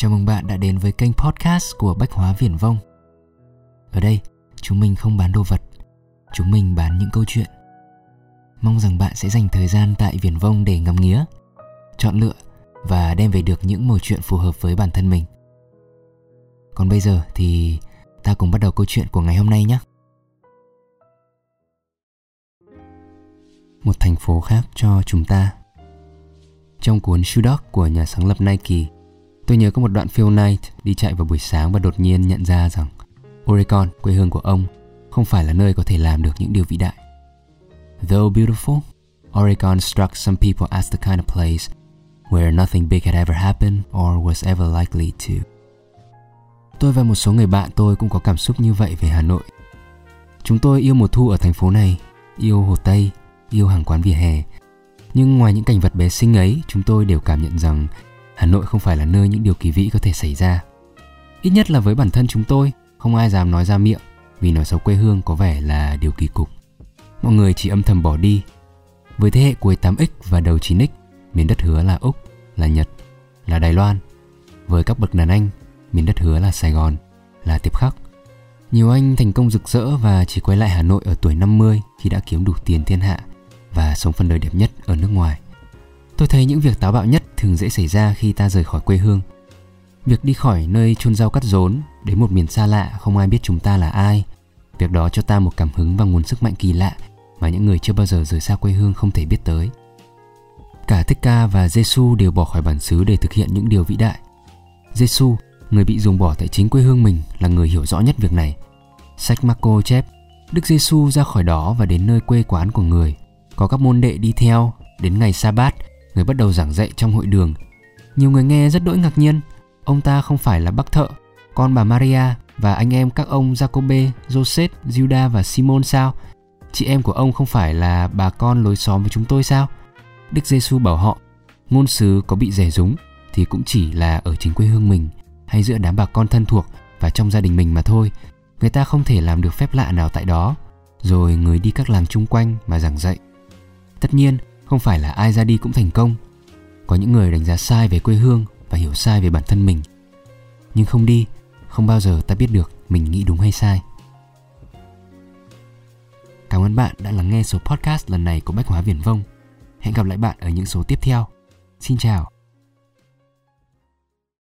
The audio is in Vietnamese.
Chào mừng bạn đã đến với kênh podcast của Bách Hóa Viển Vông. Ở đây, chúng mình không bán đồ vật, chúng mình bán những câu chuyện. Mong rằng bạn sẽ dành thời gian tại Viển Vông để ngắm nghía, chọn lựa và đem về được những mẩu chuyện phù hợp với bản thân mình. Còn bây giờ thì ta cùng bắt đầu câu chuyện của ngày hôm nay nhé. Một thành phố khác cho chúng ta. Trong cuốn Shoe Dog của nhà sáng lập Nike, tôi nhớ có một đoạn Phil Knight đi chạy vào buổi sáng và đột nhiên nhận ra rằng Oregon, quê hương của ông, không phải là nơi có thể làm được những điều vĩ đại. Though beautiful, Oregon struck some people as the kind of place where nothing big had ever happened or was ever likely to. Tôi và một số người bạn tôi cũng có cảm xúc như vậy về Hà Nội. Chúng tôi yêu mùa thu ở thành phố này, yêu Hồ Tây, yêu hàng quán vỉa hè. Nhưng ngoài những cảnh vật bé xinh ấy, chúng tôi đều cảm nhận rằng Hà Nội không phải là nơi những điều kỳ vĩ có thể xảy ra. Ít nhất là với bản thân chúng tôi, không ai dám nói ra miệng vì nói xấu quê hương có vẻ là điều kỳ cục. Mọi người chỉ âm thầm bỏ đi. Với thế hệ cuối 8X và đầu 9X, miền đất hứa là Úc, là Nhật, là Đài Loan. Với các bậc đàn anh, miền đất hứa là Sài Gòn, là Tiệp Khắc. Nhiều anh thành công rực rỡ và chỉ quay lại Hà Nội ở tuổi 50 khi đã kiếm đủ tiền thiên hạ và sống phần đời đẹp nhất ở nước ngoài. Tôi thấy những việc táo bạo nhất thường dễ xảy ra khi ta rời khỏi quê hương. Việc đi khỏi nơi chôn rau cắt rốn đến một miền xa lạ không ai biết chúng ta là ai. Việc đó cho ta một cảm hứng và nguồn sức mạnh kỳ lạ mà những người chưa bao giờ rời xa quê hương không thể biết tới. Cả Thích Ca và Giêsu đều bỏ khỏi bản xứ để thực hiện những điều vĩ đại. Giêsu, người bị dùng bỏ tại chính quê hương mình, là người hiểu rõ nhất việc này. Sách Marco chép, Đức Giêsu ra khỏi đó và đến nơi quê quán của người. Có các môn đệ đi theo, đến ngày sa bát, người bắt đầu giảng dạy trong hội đường. Nhiều người nghe rất đỗi ngạc nhiên, ông ta không phải là bác thợ, con bà Maria và anh em các ông Jacobe, Joseph, Judah và Simon sao? Chị em của ông không phải là bà con lối xóm với chúng tôi sao? Đức Giêsu bảo họ, ngôn sứ có bị rẻ rúng thì cũng chỉ là ở chính quê hương mình hay giữa đám bà con thân thuộc và trong gia đình mình mà thôi. Người ta không thể làm được phép lạ nào tại đó. Rồi người đi các làng chung quanh mà giảng dạy. Tất nhiên, không phải là ai ra đi cũng thành công. Có những người đánh giá sai về quê hương và hiểu sai về bản thân mình. Nhưng không đi, không bao giờ ta biết được mình nghĩ đúng hay sai. Cảm ơn bạn đã lắng nghe số podcast lần này của Bách Hóa Viển Vông. Hẹn gặp lại bạn ở những số tiếp theo. Xin chào.